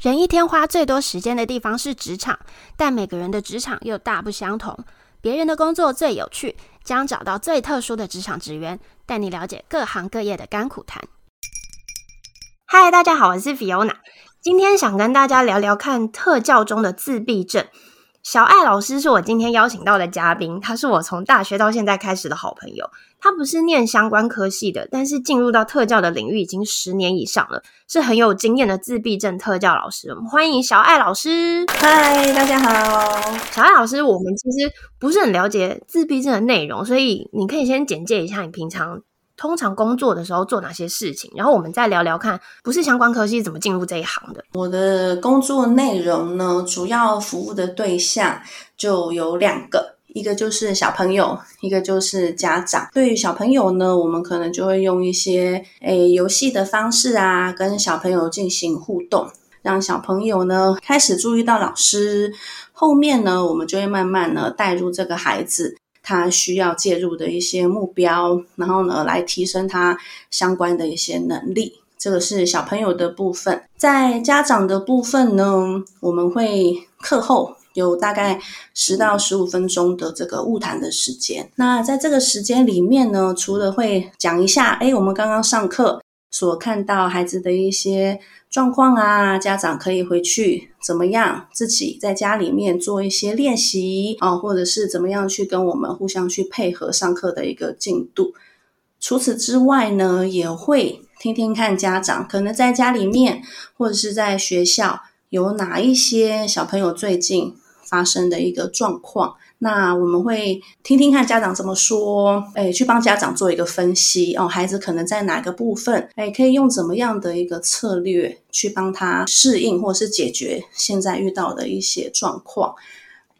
人一天花最多时间的地方是职场，但每个人的职场又大不相同。别人的工作最有趣，将找到最特殊的职场职员，带你了解各行各业的甘苦谈。嗨，大家好，我是 Fiona，今天想跟大家聊聊看特教中的自闭症。小艾老师是我今天邀请到的嘉宾，他是我从大学到现在开始的好朋友。他不是念相关科系的，但是进入到特教的领域已经十年以上了，是很有经验的自闭症特教老师。我们欢迎小艾老师。嗨，大家好，小艾老师。我们其实不是很了解自闭症的内容，所以你可以先简介一下你平常通常工作的时候做哪些事情，然后我们再聊聊看，不是相关科系怎么进入这一行的。我的工作内容呢，主要服务的对象就有两个。一个就是小朋友，一个就是家长。对于小朋友呢，我们可能就会用一些诶游戏的方式啊，跟小朋友进行互动，让小朋友呢开始注意到老师。后面呢，我们就会慢慢呢带入这个孩子他需要介入的一些目标，然后呢来提升他相关的一些能力。这个是小朋友的部分。在家长的部分呢，我们会课后。有大概十到十五分钟的这个晤谈的时间。那在这个时间里面呢，除了会讲一下，哎，我们刚刚上课所看到孩子的一些状况啊，家长可以回去怎么样自己在家里面做一些练习啊，或者是怎么样去跟我们互相去配合上课的一个进度。除此之外呢，也会听听看家长可能在家里面或者是在学校有哪一些小朋友最近。发生的一个状况，那我们会听听看家长怎么说，哎，去帮家长做一个分析哦，孩子可能在哪个部分，哎，可以用怎么样的一个策略去帮他适应或是解决现在遇到的一些状况。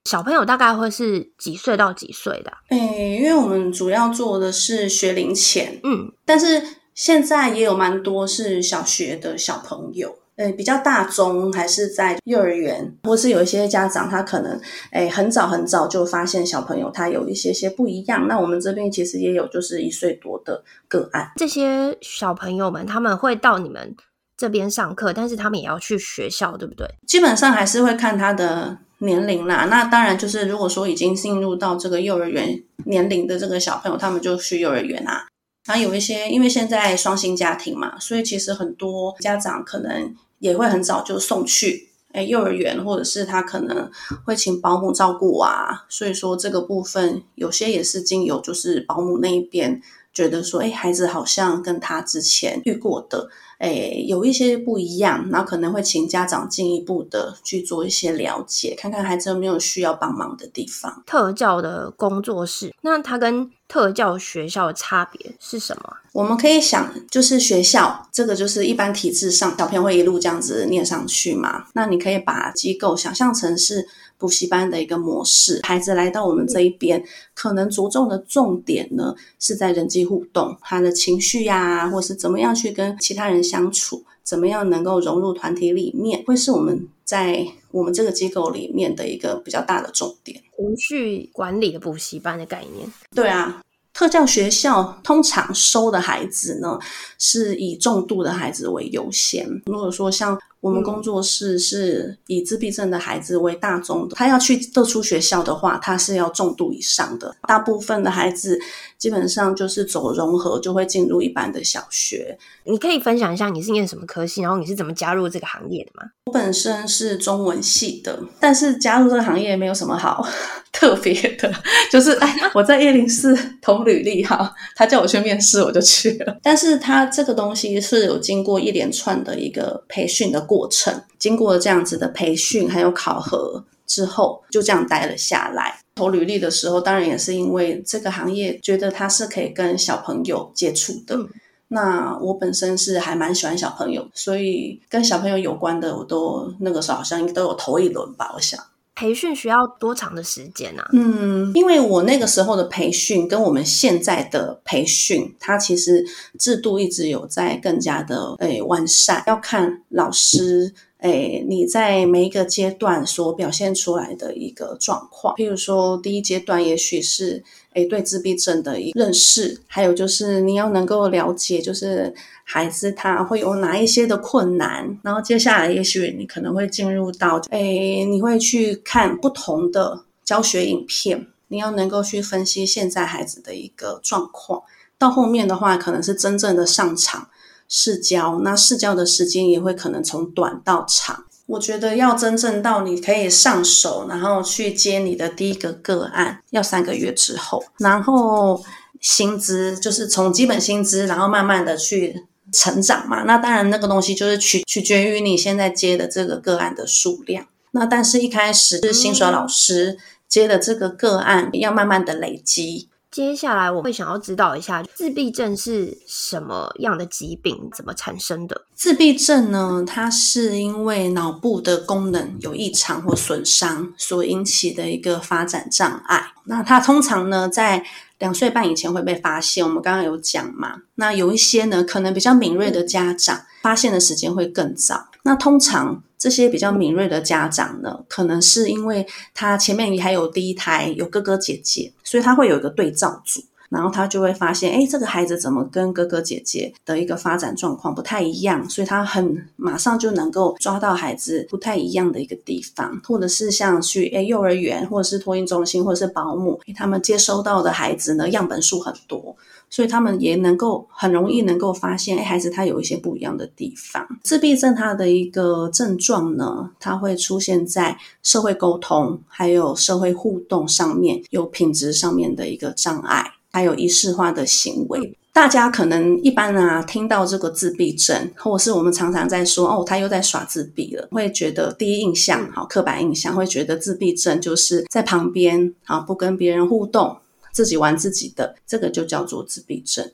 小朋友大概会是几岁到几岁的？哎，因为我们主要做的是学龄前，嗯，但是现在也有蛮多是小学的小朋友。呃，比较大中还是在幼儿园，或是有一些家长他可能诶很早很早就发现小朋友他有一些些不一样。那我们这边其实也有就是一岁多的个案。这些小朋友们他们会到你们这边上课，但是他们也要去学校，对不对？基本上还是会看他的年龄啦。那当然就是如果说已经进入到这个幼儿园年龄的这个小朋友，他们就去幼儿园啊。然后有一些因为现在双薪家庭嘛，所以其实很多家长可能。也会很早就送去诶幼儿园，或者是他可能会请保姆照顾啊，所以说这个部分有些也是经由就是保姆那一边觉得说，诶孩子好像跟他之前遇过的。诶，有一些不一样，然后可能会请家长进一步的去做一些了解，看看孩子有没有需要帮忙的地方。特教的工作室，那它跟特教学校的差别是什么？我们可以想，就是学校这个就是一般体制上，小朋友会一路这样子念上去嘛。那你可以把机构想象成是。补习班的一个模式，孩子来到我们这一边，可能着重的重点呢是在人际互动，他的情绪呀、啊，或是怎么样去跟其他人相处，怎么样能够融入团体里面，会是我们在我们这个机构里面的一个比较大的重点。情绪管理的补习班的概念，对啊。特教学校通常收的孩子呢，是以重度的孩子为优先。如果说像我们工作室是以自闭症的孩子为大宗的，他要去特殊学校的话，他是要重度以上的。大部分的孩子基本上就是走融合，就会进入一般的小学。你可以分享一下你是念什么科系，然后你是怎么加入这个行业的吗？我本身是中文系的，但是加入这个行业没有什么好 特别的，就是哎，我在一零四投履历哈，他叫我去面试，我就去了。但是他这个东西是有经过一连串的一个培训的过程，经过了这样子的培训还有考核之后，就这样待了下来。投履历的时候，当然也是因为这个行业觉得它是可以跟小朋友接触的。嗯那我本身是还蛮喜欢小朋友，所以跟小朋友有关的，我都那个时候好像都有投一轮吧。我想培训需要多长的时间呢？啊？嗯，因为我那个时候的培训跟我们现在的培训，它其实制度一直有在更加的诶完善，要看老师诶，你在每一个阶段所表现出来的一个状况。譬如说，第一阶段也许是诶对自闭症的一认识，还有就是你要能够了解，就是孩子他会有哪一些的困难。然后接下来，也许你可能会进入到诶，你会去看不同的教学影片，你要能够去分析现在孩子的一个状况。到后面的话，可能是真正的上场。试教，那试教的时间也会可能从短到长。我觉得要真正到你可以上手，然后去接你的第一个个案，要三个月之后。然后薪资就是从基本薪资，然后慢慢的去成长嘛。那当然那个东西就是取取决于你现在接的这个个案的数量。那但是一开始是新手老师接的这个个案，要慢慢的累积。接下来我会想要知道一下，自闭症是什么样的疾病，怎么产生的？自闭症呢，它是因为脑部的功能有异常或损伤所引起的一个发展障碍。那它通常呢，在两岁半以前会被发现。我们刚刚有讲嘛，那有一些呢，可能比较敏锐的家长，发现的时间会更早。那通常。这些比较敏锐的家长呢，可能是因为他前面还有第一胎，有哥哥姐姐，所以他会有一个对照组，然后他就会发现，哎，这个孩子怎么跟哥哥姐姐的一个发展状况不太一样，所以他很马上就能够抓到孩子不太一样的一个地方，或者是像去哎幼儿园，或者是托婴中心，或者是保姆，他们接收到的孩子呢，样本数很多。所以他们也能够很容易能够发现，哎，孩子他有一些不一样的地方。自闭症它的一个症状呢，它会出现在社会沟通还有社会互动上面，有品质上面的一个障碍，还有仪式化的行为。大家可能一般啊，听到这个自闭症，或者是我们常常在说，哦，他又在耍自闭了，会觉得第一印象，好，刻板印象，会觉得自闭症就是在旁边啊，不跟别人互动。自己玩自己的，这个就叫做自闭症。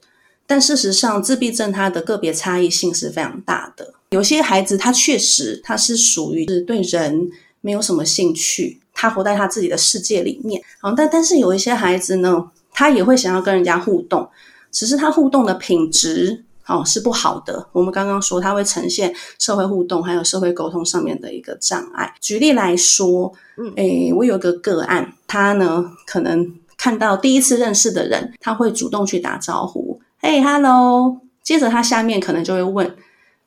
但事实上，自闭症它的个别差异性是非常大的。有些孩子他确实他是属于是对人没有什么兴趣，他活在他自己的世界里面。好，但但是有一些孩子呢，他也会想要跟人家互动，只是他互动的品质哦是不好的。我们刚刚说他会呈现社会互动还有社会沟通上面的一个障碍。举例来说，嗯，诶，我有个个案，他呢可能。看到第一次认识的人，他会主动去打招呼，嘿，Hello。接着他下面可能就会问，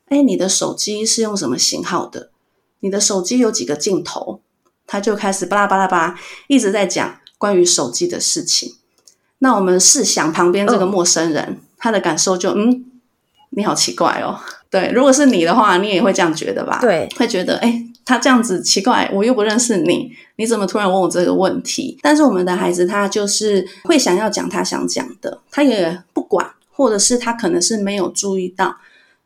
哎，你的手机是用什么型号的？你的手机有几个镜头？他就开始巴拉巴拉巴拉，一直在讲关于手机的事情。那我们试想旁边这个陌生人，嗯、他的感受就，嗯，你好奇怪哦。对，如果是你的话，你也会这样觉得吧？对，会觉得，哎。他这样子奇怪，我又不认识你，你怎么突然问我这个问题？但是我们的孩子他就是会想要讲他想讲的，他也不管，或者是他可能是没有注意到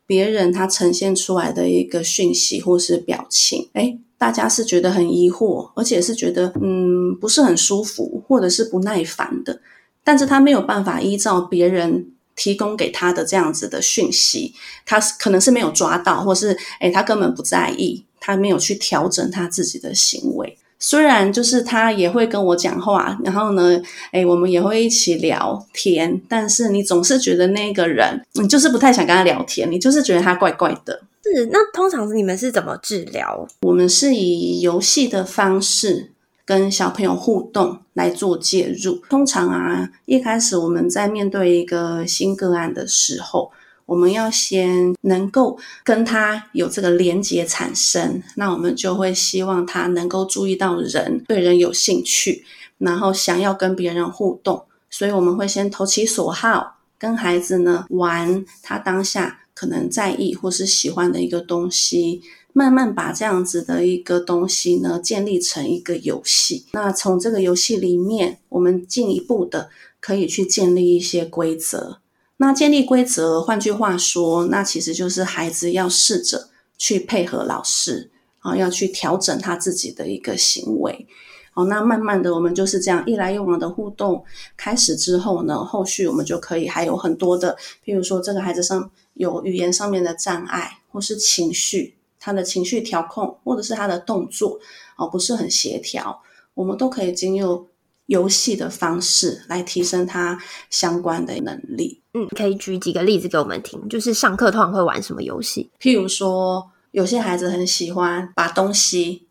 别人他呈现出来的一个讯息或是表情，诶，大家是觉得很疑惑，而且是觉得嗯不是很舒服，或者是不耐烦的，但是他没有办法依照别人提供给他的这样子的讯息，他可能是没有抓到，或是诶他根本不在意。他没有去调整他自己的行为，虽然就是他也会跟我讲话，然后呢，哎，我们也会一起聊天，但是你总是觉得那个人，你就是不太想跟他聊天，你就是觉得他怪怪的。是，那通常你们是怎么治疗？我们是以游戏的方式跟小朋友互动来做介入。通常啊，一开始我们在面对一个新个案的时候。我们要先能够跟他有这个连接产生，那我们就会希望他能够注意到人，对人有兴趣，然后想要跟别人互动，所以我们会先投其所好，跟孩子呢玩他当下可能在意或是喜欢的一个东西，慢慢把这样子的一个东西呢建立成一个游戏。那从这个游戏里面，我们进一步的可以去建立一些规则。那建立规则，换句话说，那其实就是孩子要试着去配合老师啊，要去调整他自己的一个行为。好，那慢慢的，我们就是这样一来一往的互动开始之后呢，后续我们就可以还有很多的，譬如说这个孩子上有语言上面的障碍，或是情绪，他的情绪调控，或者是他的动作哦不是很协调，我们都可以经由游戏的方式来提升他相关的能力。嗯，可以举几个例子给我们听，就是上课通常会玩什么游戏？譬如说，有些孩子很喜欢把东西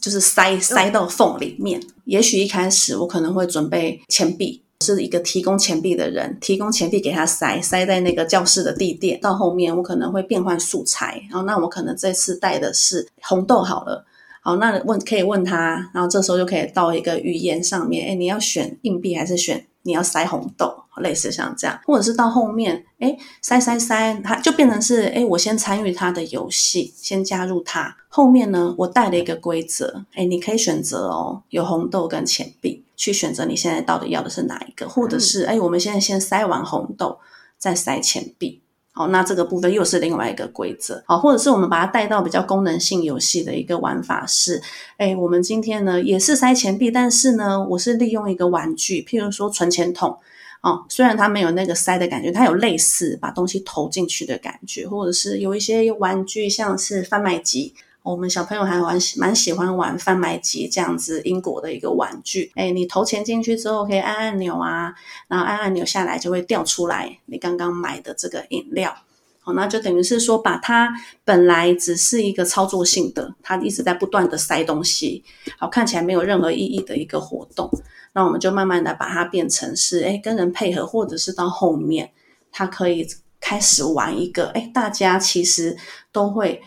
就是塞塞到缝里面。也许一开始我可能会准备钱币。是一个提供钱币的人，提供钱币给他塞塞在那个教室的地垫。到后面我可能会变换素材，然后那我可能这次带的是红豆好了，好，那问可以问他，然后这时候就可以到一个语言上面，哎，你要选硬币还是选你要塞红豆？类似像这样，或者是到后面，哎，塞塞塞，他就变成是，哎，我先参与他的游戏，先加入他。后面呢，我带了一个规则，哎，你可以选择哦，有红豆跟钱币。去选择你现在到底要的是哪一个，或者是哎，我们现在先塞完红豆，再塞钱币，好，那这个部分又是另外一个规则，好，或者是我们把它带到比较功能性游戏的一个玩法是，哎，我们今天呢也是塞钱币，但是呢，我是利用一个玩具，譬如说存钱筒，哦，虽然它没有那个塞的感觉，它有类似把东西投进去的感觉，或者是有一些玩具像是贩卖机。我们小朋友还玩蛮喜欢玩贩卖机这样子英国的一个玩具，哎，你投钱进去之后可以按按钮啊，然后按按钮下来就会掉出来你刚刚买的这个饮料，好，那就等于是说把它本来只是一个操作性的，它一直在不断的塞东西，好，看起来没有任何意义的一个活动，那我们就慢慢的把它变成是，哎，跟人配合，或者是到后面它可以开始玩一个，哎，大家其实都会。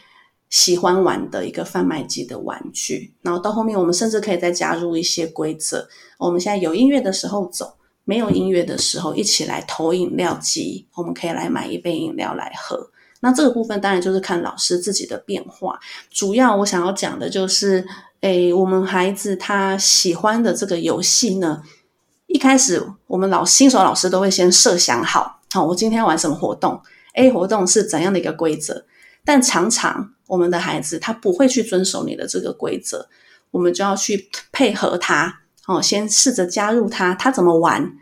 喜欢玩的一个贩卖机的玩具，然后到后面我们甚至可以再加入一些规则。我们现在有音乐的时候走，没有音乐的时候一起来投饮料机，我们可以来买一杯饮料来喝。那这个部分当然就是看老师自己的变化。主要我想要讲的就是，诶，我们孩子他喜欢的这个游戏呢，一开始我们老新手老师都会先设想好，好，我今天要玩什么活动？A 活动是怎样的一个规则？但常常我们的孩子他不会去遵守你的这个规则，我们就要去配合他哦，先试着加入他，他怎么玩，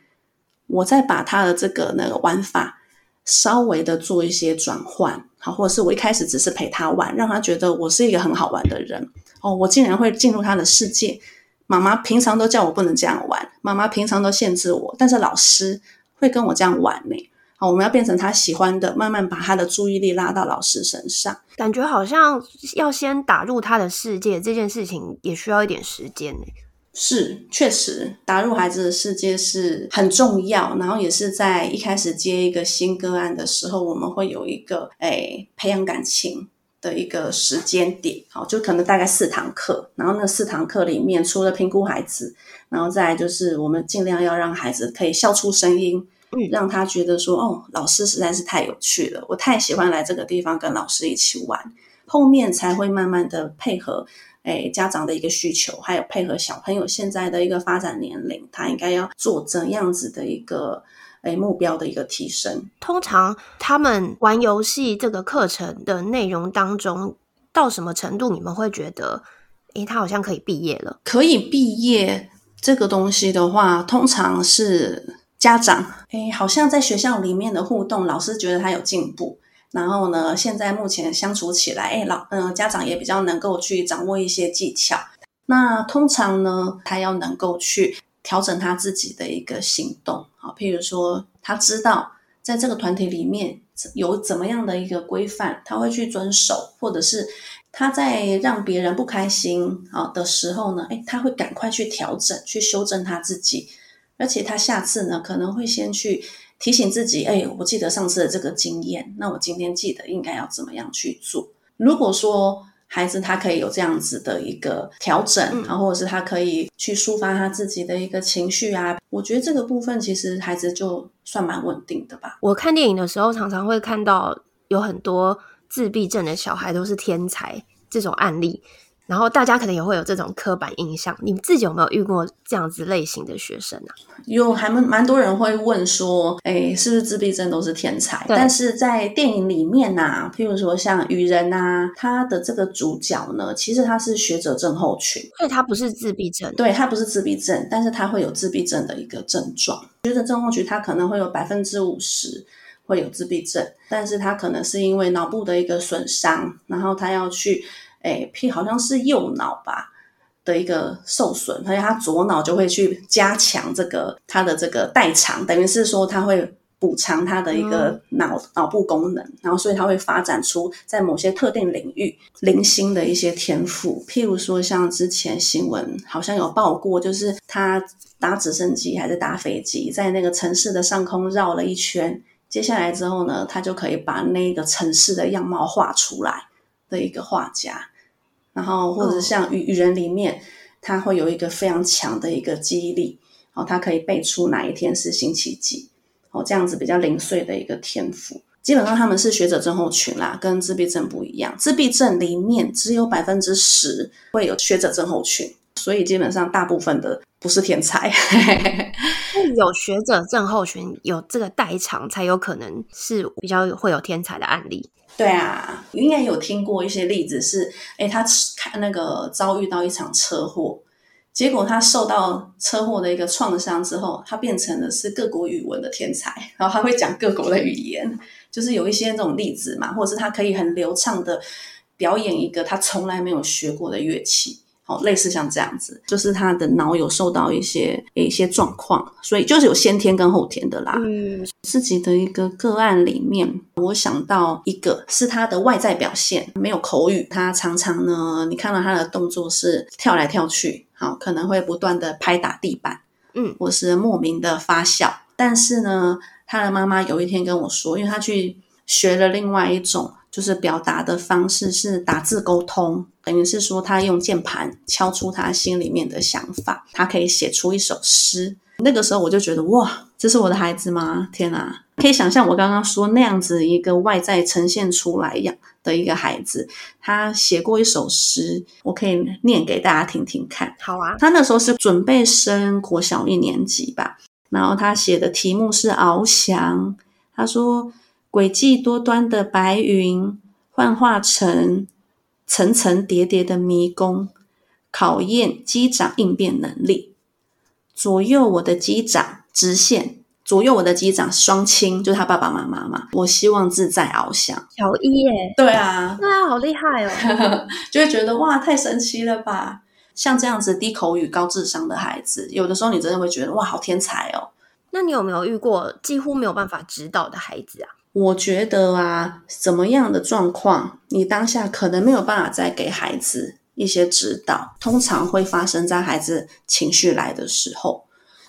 我再把他的这个那个玩法稍微的做一些转换，好，或者是我一开始只是陪他玩，让他觉得我是一个很好玩的人哦，我竟然会进入他的世界。妈妈平常都叫我不能这样玩，妈妈平常都限制我，但是老师会跟我这样玩呢。好，我们要变成他喜欢的，慢慢把他的注意力拉到老师身上。感觉好像要先打入他的世界，这件事情也需要一点时间呢。是，确实打入孩子的世界是很重要。然后也是在一开始接一个新个案的时候，我们会有一个诶培养感情的一个时间点。好，就可能大概四堂课。然后那四堂课里面，除了评估孩子，然后再来就是我们尽量要让孩子可以笑出声音。嗯，让他觉得说，哦，老师实在是太有趣了，我太喜欢来这个地方跟老师一起玩。后面才会慢慢的配合，哎，家长的一个需求，还有配合小朋友现在的一个发展年龄，他应该要做怎样子的一个，诶，目标的一个提升。通常他们玩游戏这个课程的内容当中，到什么程度你们会觉得，诶，他好像可以毕业了？可以毕业这个东西的话，通常是。家长，诶，好像在学校里面的互动，老师觉得他有进步。然后呢，现在目前相处起来，诶，老，嗯，家长也比较能够去掌握一些技巧。那通常呢，他要能够去调整他自己的一个行动，好，譬如说，他知道在这个团体里面有怎么样的一个规范，他会去遵守，或者是他在让别人不开心啊的时候呢，诶，他会赶快去调整，去修正他自己。而且他下次呢，可能会先去提醒自己，哎，我记得上次的这个经验，那我今天记得应该要怎么样去做。如果说孩子他可以有这样子的一个调整，然后、嗯、或者是他可以去抒发他自己的一个情绪啊，我觉得这个部分其实孩子就算蛮稳定的吧。我看电影的时候，常常会看到有很多自闭症的小孩都是天才这种案例。然后大家可能也会有这种刻板印象，你自己有没有遇过这样子类型的学生啊？有，还蛮蛮多人会问说，哎，是不是自闭症都是天才？但是在电影里面呐、啊，譬如说像《雨人》呐，他的这个主角呢，其实他是学者症候群，所以他不是自闭症。对，他不是自闭症，但是他会有自闭症的一个症状。学者症候群他可能会有百分之五十会有自闭症，但是他可能是因为脑部的一个损伤，然后他要去。哎，P 好像是右脑吧的一个受损，而且他左脑就会去加强这个他的这个代偿，等于是说他会补偿他的一个脑脑部功能，然后所以他会发展出在某些特定领域零星的一些天赋，譬如说像之前新闻好像有报过，就是他搭直升机还是搭飞机，在那个城市的上空绕了一圈，接下来之后呢，他就可以把那个城市的样貌画出来的一个画家，然后或者像语语人里面，他会有一个非常强的一个记忆力，哦，他可以背出哪一天是星期几。哦，这样子比较零碎的一个天赋，基本上他们是学者症候群啦，跟自闭症不一样。自闭症里面只有百分之十会有学者症候群，所以基本上大部分的不是天才。有学者症候群，有这个代偿，才有可能是比较会有天才的案例。对啊，应该有听过一些例子是，诶他看那个遭遇到一场车祸。结果他受到车祸的一个创伤之后，他变成了是各国语文的天才，然后他会讲各国的语言，就是有一些这种例子嘛，或者是他可以很流畅的表演一个他从来没有学过的乐器。哦，类似像这样子，就是他的脑有受到一些一些状况，所以就是有先天跟后天的啦。嗯，自己的一个个案里面，我想到一个是他的外在表现没有口语，他常常呢，你看到他的动作是跳来跳去，好，可能会不断的拍打地板，嗯，或是莫名的发笑。但是呢，他的妈妈有一天跟我说，因为他去学了另外一种。就是表达的方式是打字沟通，等于是说他用键盘敲出他心里面的想法，他可以写出一首诗。那个时候我就觉得哇，这是我的孩子吗？天哪！可以想象我刚刚说那样子一个外在呈现出来样的一个孩子，他写过一首诗，我可以念给大家听听看。好啊，他那时候是准备升国小一年级吧，然后他写的题目是翱翔，他说。诡计多端的白云幻化成层层叠叠的迷宫，考验机长应变能力。左右我的机长直线，左右我的机长双亲，就是他爸爸妈妈嘛。我希望自在翱翔。小一耶，对啊，那好厉害哦，就会觉得哇，太神奇了吧！像这样子低口语高智商的孩子，有的时候你真的会觉得哇，好天才哦。那你有没有遇过几乎没有办法指导的孩子啊？我觉得啊，怎么样的状况，你当下可能没有办法再给孩子一些指导，通常会发生在孩子情绪来的时候。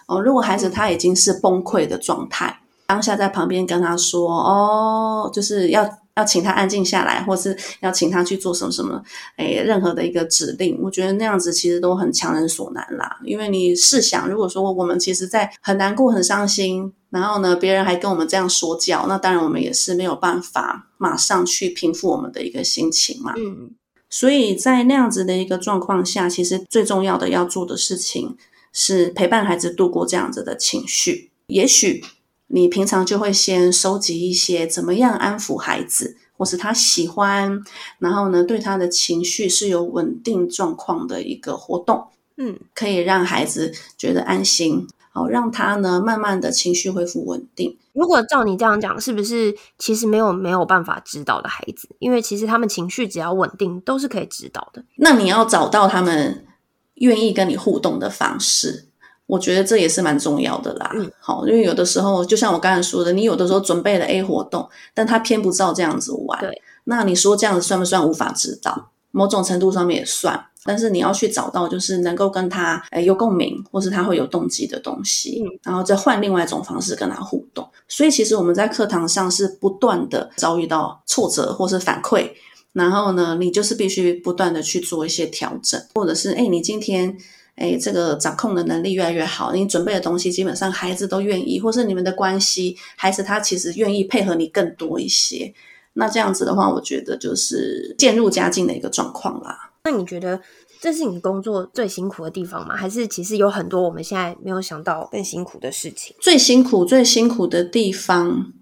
哦，如果孩子他已经是崩溃的状态，当下在旁边跟他说，哦，就是要。要请他安静下来，或是要请他去做什么什么，诶，任何的一个指令，我觉得那样子其实都很强人所难啦。因为你试想，如果说我们其实在很难过、很伤心，然后呢，别人还跟我们这样说教，那当然我们也是没有办法马上去平复我们的一个心情嘛。嗯，所以在那样子的一个状况下，其实最重要的要做的事情是陪伴孩子度过这样子的情绪，也许。你平常就会先收集一些怎么样安抚孩子，或是他喜欢，然后呢，对他的情绪是有稳定状况的一个活动，嗯，可以让孩子觉得安心，好，让他呢慢慢的情绪恢复稳定。如果照你这样讲，是不是其实没有没有办法指导的孩子？因为其实他们情绪只要稳定，都是可以指导的。那你要找到他们愿意跟你互动的方式。我觉得这也是蛮重要的啦，嗯，好，因为有的时候，就像我刚才说的，你有的时候准备了 A 活动，但他偏不照这样子玩，对，那你说这样子算不算无法指导？某种程度上面也算，但是你要去找到就是能够跟他诶有共鸣，或是他会有动机的东西，嗯，然后再换另外一种方式跟他互动。所以其实我们在课堂上是不断的遭遇到挫折或是反馈，然后呢，你就是必须不断的去做一些调整，或者是诶你今天。哎，这个掌控的能力越来越好，你准备的东西基本上孩子都愿意，或是你们的关系，孩子他其实愿意配合你更多一些。那这样子的话，我觉得就是渐入佳境的一个状况啦。那你觉得这是你工作最辛苦的地方吗？还是其实有很多我们现在没有想到更辛苦的事情？最辛苦、最辛苦的地方，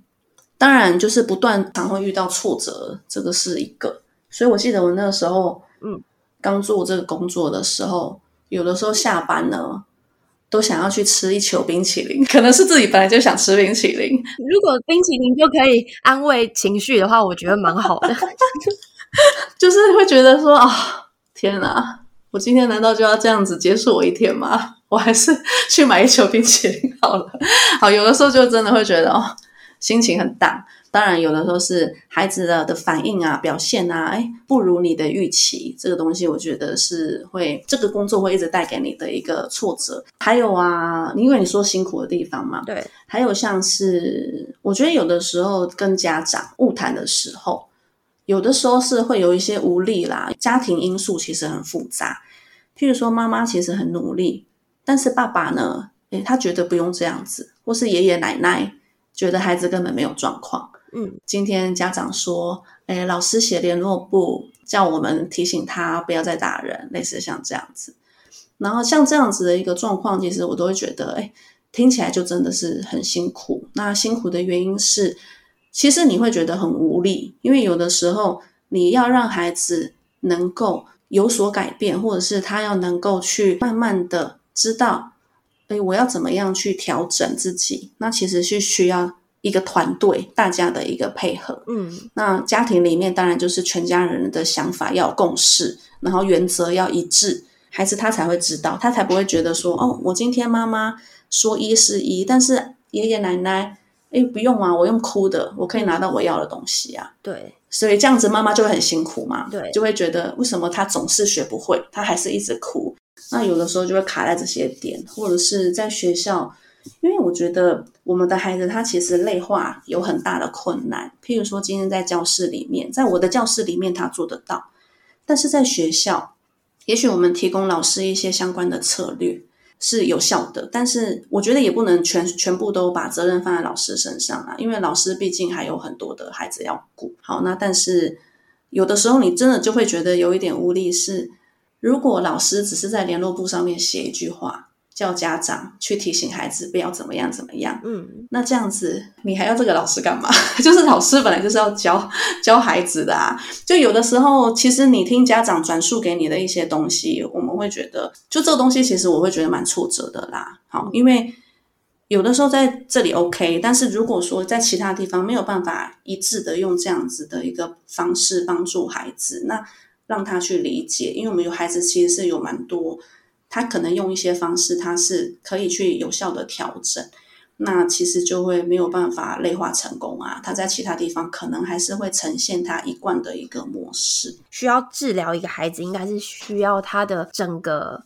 当然就是不断常会遇到挫折，这个是一个。所以我记得我那个时候，嗯，刚做这个工作的时候。有的时候下班呢，都想要去吃一球冰淇淋，可能是自己本来就想吃冰淇淋。如果冰淇淋就可以安慰情绪的话，我觉得蛮好的。就是会觉得说啊、哦，天哪，我今天难道就要这样子结束我一天吗？我还是去买一球冰淇淋好了。好，有的时候就真的会觉得哦，心情很荡。当然，有的时候是孩子的的反应啊、表现啊，哎，不如你的预期。这个东西，我觉得是会这个工作会一直带给你的一个挫折。还有啊，因为你说辛苦的地方嘛，对。还有像是，我觉得有的时候跟家长误谈的时候，有的时候是会有一些无力啦。家庭因素其实很复杂。譬如说，妈妈其实很努力，但是爸爸呢，诶，他觉得不用这样子，或是爷爷奶奶觉得孩子根本没有状况。嗯，今天家长说，哎，老师写联络簿，叫我们提醒他不要再打人，类似像这样子。然后像这样子的一个状况，其实我都会觉得，哎，听起来就真的是很辛苦。那辛苦的原因是，其实你会觉得很无力，因为有的时候你要让孩子能够有所改变，或者是他要能够去慢慢的知道，哎，我要怎么样去调整自己，那其实是需要。一个团队，大家的一个配合，嗯，那家庭里面当然就是全家人的想法要有共识，然后原则要一致，孩子他才会知道，他才不会觉得说，哦，我今天妈妈说一是一，但是爷爷奶奶，哎，不用啊，我用哭的，我可以拿到我要的东西啊，对，所以这样子妈妈就会很辛苦嘛，对，就会觉得为什么他总是学不会，他还是一直哭，那有的时候就会卡在这些点，或者是在学校。因为我觉得我们的孩子他其实内化有很大的困难，譬如说今天在教室里面，在我的教室里面他做得到，但是在学校，也许我们提供老师一些相关的策略是有效的，但是我觉得也不能全全部都把责任放在老师身上啊，因为老师毕竟还有很多的孩子要顾。好，那但是有的时候你真的就会觉得有一点无力，是如果老师只是在联络簿上面写一句话。叫家长去提醒孩子不要怎么样怎么样，嗯，那这样子你还要这个老师干嘛？就是老师本来就是要教教孩子的啊。就有的时候，其实你听家长转述给你的一些东西，我们会觉得，就这个东西其实我会觉得蛮挫折的啦。好，因为有的时候在这里 OK，但是如果说在其他地方没有办法一致的用这样子的一个方式帮助孩子，那让他去理解，因为我们有孩子其实是有蛮多。他可能用一些方式，他是可以去有效的调整，那其实就会没有办法内化成功啊。他在其他地方可能还是会呈现他一贯的一个模式。需要治疗一个孩子，应该是需要他的整个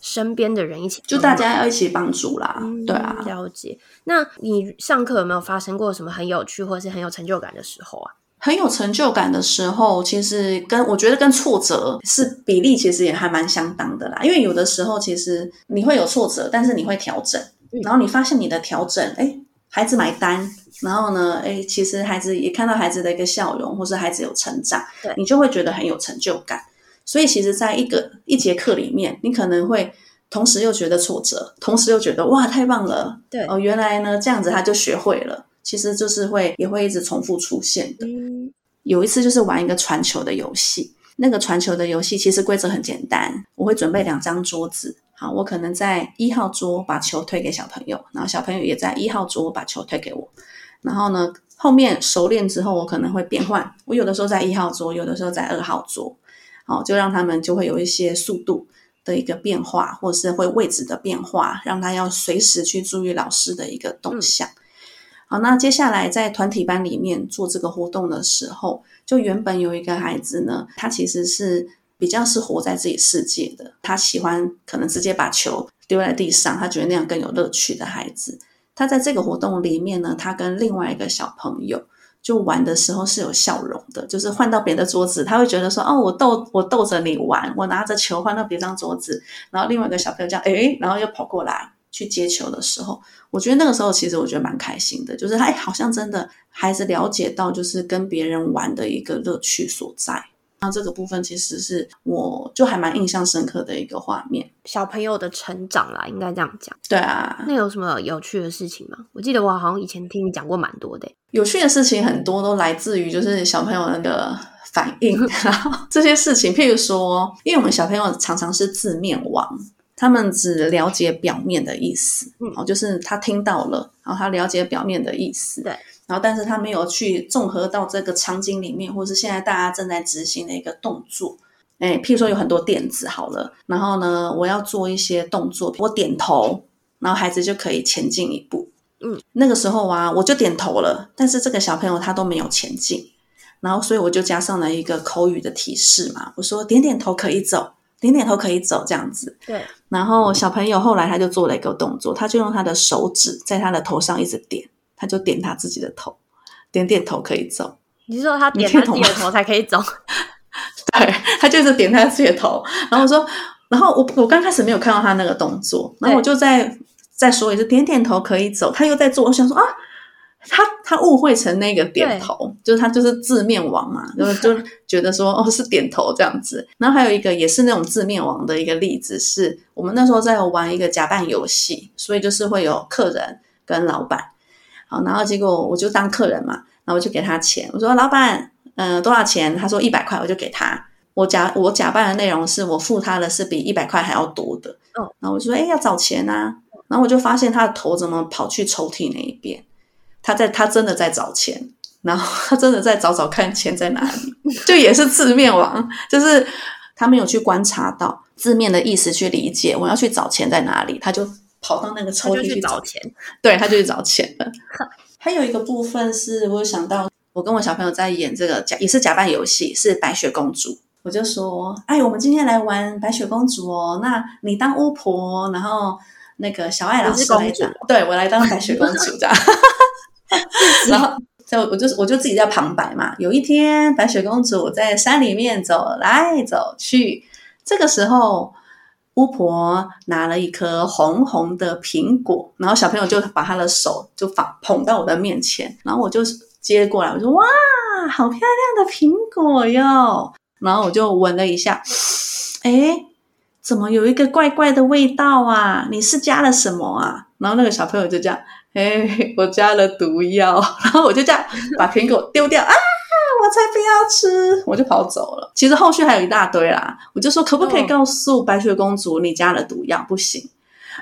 身边的人一起，就大家要一起帮助啦。嗯、对啊，了解。那你上课有没有发生过什么很有趣或是很有成就感的时候啊？很有成就感的时候，其实跟我觉得跟挫折是比例，其实也还蛮相当的啦。因为有的时候其实你会有挫折，但是你会调整，然后你发现你的调整，哎，孩子买单，然后呢，哎，其实孩子也看到孩子的一个笑容，或是孩子有成长，对，你就会觉得很有成就感。所以其实，在一个一节课里面，你可能会同时又觉得挫折，同时又觉得哇，太棒了，对哦，原来呢这样子他就学会了。其实就是会也会一直重复出现的。有一次就是玩一个传球的游戏，那个传球的游戏其实规则很简单。我会准备两张桌子，好，我可能在一号桌把球推给小朋友，然后小朋友也在一号桌把球推给我。然后呢，后面熟练之后，我可能会变换，我有的时候在一号桌，有的时候在二号桌，好，就让他们就会有一些速度的一个变化，或者是会位置的变化，让他要随时去注意老师的一个动向。嗯好，那接下来在团体班里面做这个活动的时候，就原本有一个孩子呢，他其实是比较是活在自己世界的，他喜欢可能直接把球丢在地上，他觉得那样更有乐趣的孩子。他在这个活动里面呢，他跟另外一个小朋友就玩的时候是有笑容的，就是换到别的桌子，他会觉得说，哦，我逗我逗着你玩，我拿着球换到别张桌子，然后另外一个小朋友这样，诶，然后又跑过来。去接球的时候，我觉得那个时候其实我觉得蛮开心的，就是哎，好像真的孩子了解到就是跟别人玩的一个乐趣所在。那这个部分其实是我就还蛮印象深刻的一个画面，小朋友的成长啦，应该这样讲。对啊，那有什么有趣的事情吗？我记得我好像以前听你讲过蛮多的。有趣的事情很多都来自于就是小朋友的那个反应，然后这些事情，譬如说，因为我们小朋友常常是字面王。他们只了解表面的意思，嗯，哦就是他听到了，然后他了解表面的意思，对，然后但是他没有去综合到这个场景里面，或是现在大家正在执行的一个动作，哎，譬如说有很多点子好了，然后呢，我要做一些动作，我点头，然后孩子就可以前进一步，嗯，那个时候啊，我就点头了，但是这个小朋友他都没有前进，然后所以我就加上了一个口语的提示嘛，我说点点头可以走，点点头可以走这样子。对，然后小朋友后来他就做了一个动作，他就用他的手指在他的头上一直点，他就点他自己的头，点点头可以走。你是说他点他自己的头才可以走？对，他就是点他自己的头，然后我说，然后我我刚开始没有看到他那个动作，然后我就在再说一次，点点头可以走，他又在做，我想说啊，他他误会成那个点头，就是他就是字面王嘛，就就觉得说哦是点头这样子。然后还有一个也是那种字面王的一个例子，是我们那时候在玩一个假扮游戏，所以就是会有客人跟老板，好，然后结果我就当客人嘛，然后我就给他钱，我说老板。嗯、呃，多少钱？他说一百块，我就给他。我假我假扮的内容是我付他的是比一百块还要多的。嗯，然后我就说，哎，要找钱啊。然后我就发现他的头怎么跑去抽屉那一边？他在，他真的在找钱。然后他真的在找找看钱在哪里。就也是字面王，就是他没有去观察到字面的意思去理解我要去找钱在哪里，他就跑到那个抽屉去找钱。对，他就去找钱了。还有一个部分是我有想到。我跟我小朋友在演这个假，也是假扮游戏，是白雪公主。我就说，哎，我们今天来玩白雪公主哦。那你当巫婆，然后那个小爱老师来当，对，我来当白雪公主这样。然后就我就我就自己在旁白嘛。有一天，白雪公主在山里面走来走去，这个时候巫婆拿了一颗红红的苹果，然后小朋友就把他的手就放捧到我的面前，然后我就。接过来，我说哇，好漂亮的苹果哟！然后我就闻了一下，诶，怎么有一个怪怪的味道啊？你是加了什么啊？然后那个小朋友就这样，诶，我加了毒药。然后我就这样把苹果丢掉啊！我才不要吃，我就跑走了。其实后续还有一大堆啦，我就说可不可以告诉白雪公主你加了毒药？不行。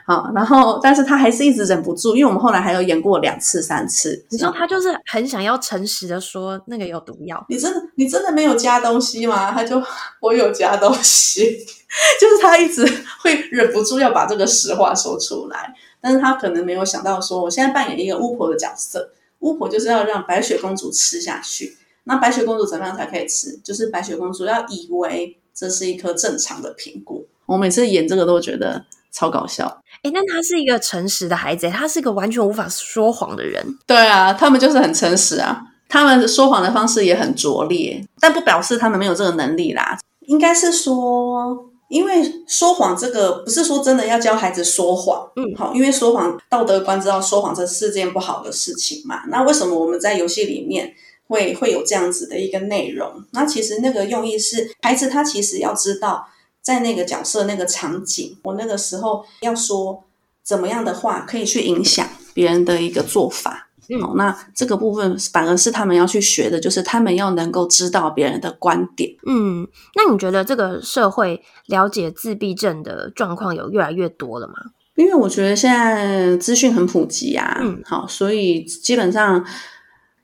好，然后，但是他还是一直忍不住，因为我们后来还有演过两次、三次。你说他就是很想要诚实的说那个有毒药，你真的你真的没有加东西吗？他就我有加东西，就是他一直会忍不住要把这个实话说出来，但是他可能没有想到说，我现在扮演一个巫婆的角色，巫婆就是要让白雪公主吃下去。那白雪公主怎么样才可以吃？就是白雪公主要以为这是一颗正常的苹果。我每次演这个都觉得。超搞笑！诶，那他是一个诚实的孩子，他是一个完全无法说谎的人。对啊，他们就是很诚实啊，他们说谎的方式也很拙劣，但不表示他们没有这个能力啦。应该是说，因为说谎这个不是说真的要教孩子说谎，嗯，好，因为说谎道德观知道说谎这是件不好的事情嘛。那为什么我们在游戏里面会会有这样子的一个内容？那其实那个用意是，孩子他其实要知道。在那个角色、那个场景，我那个时候要说怎么样的话，可以去影响别人的一个做法。嗯，那这个部分反而是他们要去学的，就是他们要能够知道别人的观点。嗯，那你觉得这个社会了解自闭症的状况有越来越多了吗？因为我觉得现在资讯很普及啊，嗯，好，所以基本上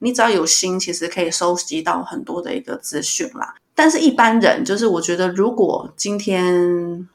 你只要有心，其实可以收集到很多的一个资讯啦。但是，一般人就是我觉得，如果今天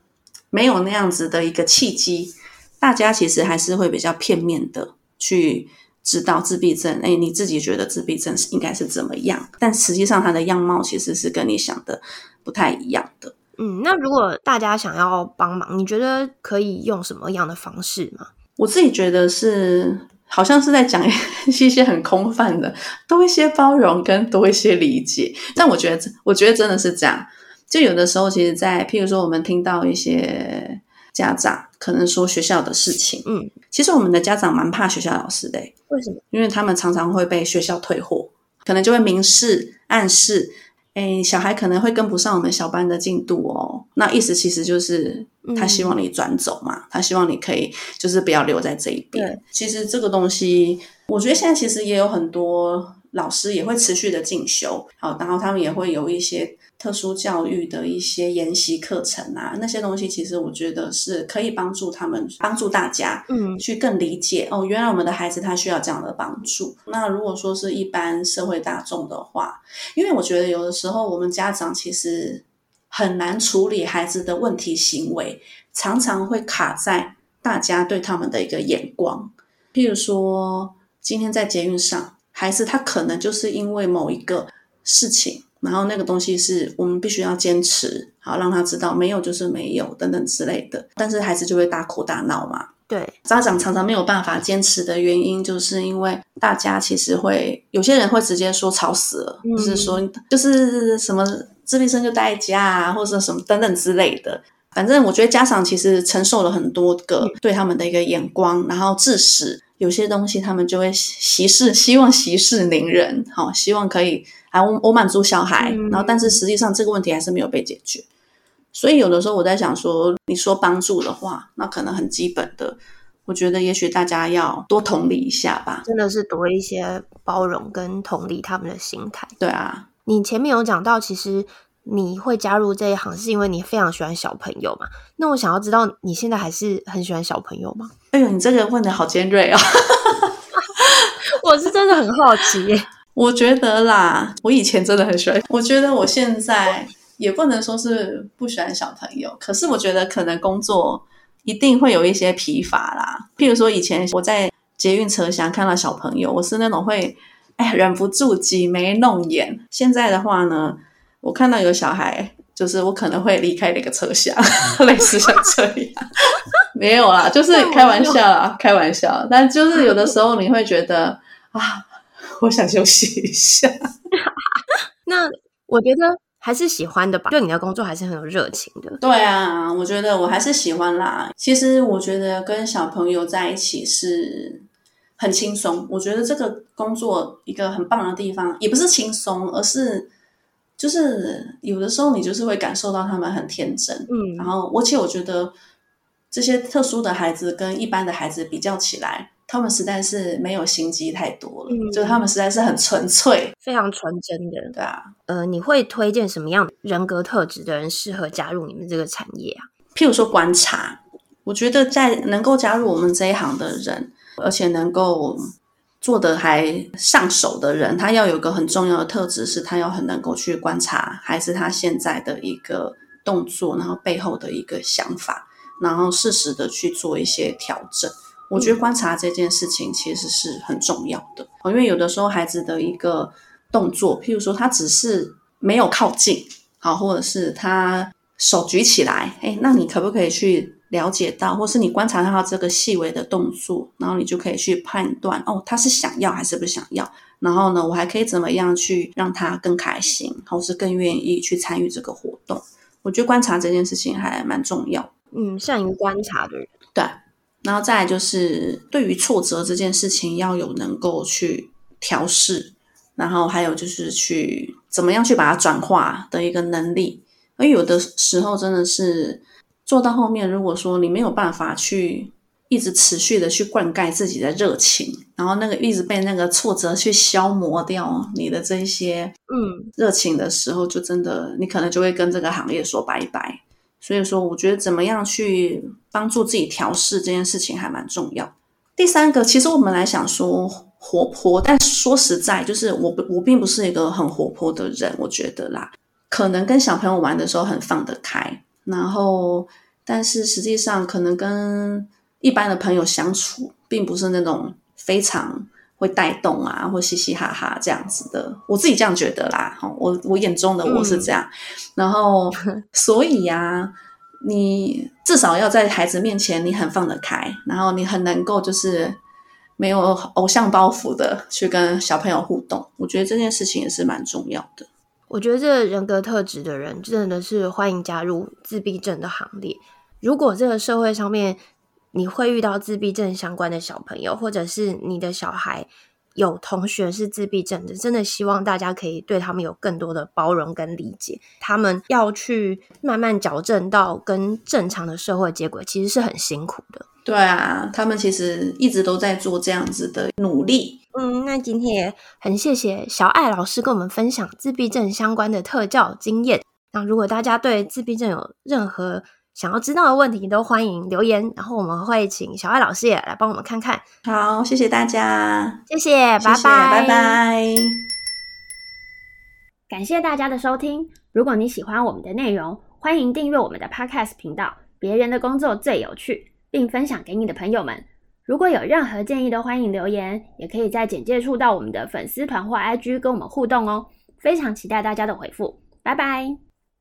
没有那样子的一个契机，大家其实还是会比较片面的去知道自闭症。哎，你自己觉得自闭症是应该是怎么样？但实际上，它的样貌其实是跟你想的不太一样的。嗯，那如果大家想要帮忙，你觉得可以用什么样的方式吗？我自己觉得是。好像是在讲 一些很空泛的，多一些包容跟多一些理解。但我觉得，我觉得真的是这样。就有的时候，其实在，在譬如说，我们听到一些家长可能说学校的事情，嗯，其实我们的家长蛮怕学校老师的。为什么？因为他们常常会被学校退货，可能就会明示暗示。诶，小孩可能会跟不上我们小班的进度哦。那意思其实就是他希望你转走嘛，嗯、他希望你可以就是不要留在这一边。其实这个东西，我觉得现在其实也有很多老师也会持续的进修，好，然后他们也会有一些。特殊教育的一些研习课程啊，那些东西其实我觉得是可以帮助他们，帮助大家，嗯，去更理解、嗯、哦，原来我们的孩子他需要这样的帮助。那如果说是一般社会大众的话，因为我觉得有的时候我们家长其实很难处理孩子的问题行为，常常会卡在大家对他们的一个眼光。譬如说，今天在捷运上，孩子他可能就是因为某一个事情，然后那个东西是我们必须要坚持，好让他知道没有就是没有等等之类的，但是孩子就会大哭大闹嘛。对，家长常常没有办法坚持的原因，就是因为大家其实会有些人会直接说吵死了，就、嗯、是说就是什么自闭症就待在家啊，或者什么等等之类的。反正我觉得家长其实承受了很多个对他们的一个眼光，嗯、然后致使有些东西他们就会息事，希望息事宁人，好，希望可以啊我我满足小孩，嗯、然后但是实际上这个问题还是没有被解决。所以有的时候我在想说，你说帮助的话，那可能很基本的，我觉得也许大家要多同理一下吧，真的是多一些包容跟同理他们的心态。对啊，你前面有讲到，其实你会加入这一行是因为你非常喜欢小朋友嘛？那我想要知道，你现在还是很喜欢小朋友吗？哎呦，你这个问的好尖锐哦！我是真的很好奇耶。我觉得啦，我以前真的很喜欢，我觉得我现在。也不能说是不喜欢小朋友，可是我觉得可能工作一定会有一些疲乏啦。譬如说以前我在捷运车厢看到小朋友，我是那种会哎忍不住挤眉弄眼。现在的话呢，我看到有小孩，就是我可能会离开那个车厢，类似像这样。没有啦，就是开玩笑啦，开玩笑。但就是有的时候你会觉得啊，我想休息一下。那我觉得。还是喜欢的吧，对你的工作还是很有热情的。对啊，我觉得我还是喜欢啦。其实我觉得跟小朋友在一起是很轻松。我觉得这个工作一个很棒的地方，也不是轻松，而是就是有的时候你就是会感受到他们很天真。嗯，然后而且我觉得这些特殊的孩子跟一般的孩子比较起来。他们实在是没有心机太多了，嗯、就他们实在是很纯粹，非常纯真的。对啊，呃，你会推荐什么样人格特质的人适合加入你们这个产业啊？譬如说观察，我觉得在能够加入我们这一行的人，而且能够做的还上手的人，他要有个很重要的特质，是他要很能够去观察孩子他现在的一个动作，然后背后的一个想法，然后适时的去做一些调整。我觉得观察这件事情其实是很重要的，因为有的时候孩子的一个动作，譬如说他只是没有靠近，好，或者是他手举起来，哎，那你可不可以去了解到，或是你观察到他这个细微的动作，然后你就可以去判断，哦，他是想要还是不想要？然后呢，我还可以怎么样去让他更开心，或是更愿意去参与这个活动？我觉得观察这件事情还蛮重要。嗯，善于观察的人，对。然后再来就是对于挫折这件事情要有能够去调试，然后还有就是去怎么样去把它转化的一个能力。而有的时候真的是做到后面，如果说你没有办法去一直持续的去灌溉自己的热情，然后那个一直被那个挫折去消磨掉你的这些嗯热情的时候，就真的你可能就会跟这个行业说拜拜。所以说，我觉得怎么样去帮助自己调试这件事情还蛮重要。第三个，其实我们来想说活泼，但说实在，就是我我并不是一个很活泼的人，我觉得啦，可能跟小朋友玩的时候很放得开，然后但是实际上可能跟一般的朋友相处，并不是那种非常会带动啊，或嘻嘻哈哈这样子的，我自己这样觉得啦。我我眼中的我是这样，嗯、然后 所以呀、啊，你至少要在孩子面前你很放得开，然后你很能够就是没有偶像包袱的去跟小朋友互动。我觉得这件事情也是蛮重要的。我觉得这人格特质的人真的是欢迎加入自闭症的行列。如果这个社会上面，你会遇到自闭症相关的小朋友，或者是你的小孩有同学是自闭症的，真的希望大家可以对他们有更多的包容跟理解。他们要去慢慢矫正到跟正常的社会接轨，其实是很辛苦的。对啊，他们其实一直都在做这样子的努力。嗯，那今天也很谢谢小艾老师跟我们分享自闭症相关的特教经验。那如果大家对自闭症有任何想要知道的问题都欢迎留言，然后我们会请小艾老师也来帮我们看看。好，谢谢大家，谢谢，拜拜，拜拜。感谢大家的收听。如果你喜欢我们的内容，欢迎订阅我们的 Podcast 频道。别人的工作最有趣，并分享给你的朋友们。如果有任何建议都欢迎留言，也可以在简介处到我们的粉丝团或 IG 跟我们互动哦。非常期待大家的回复，拜拜。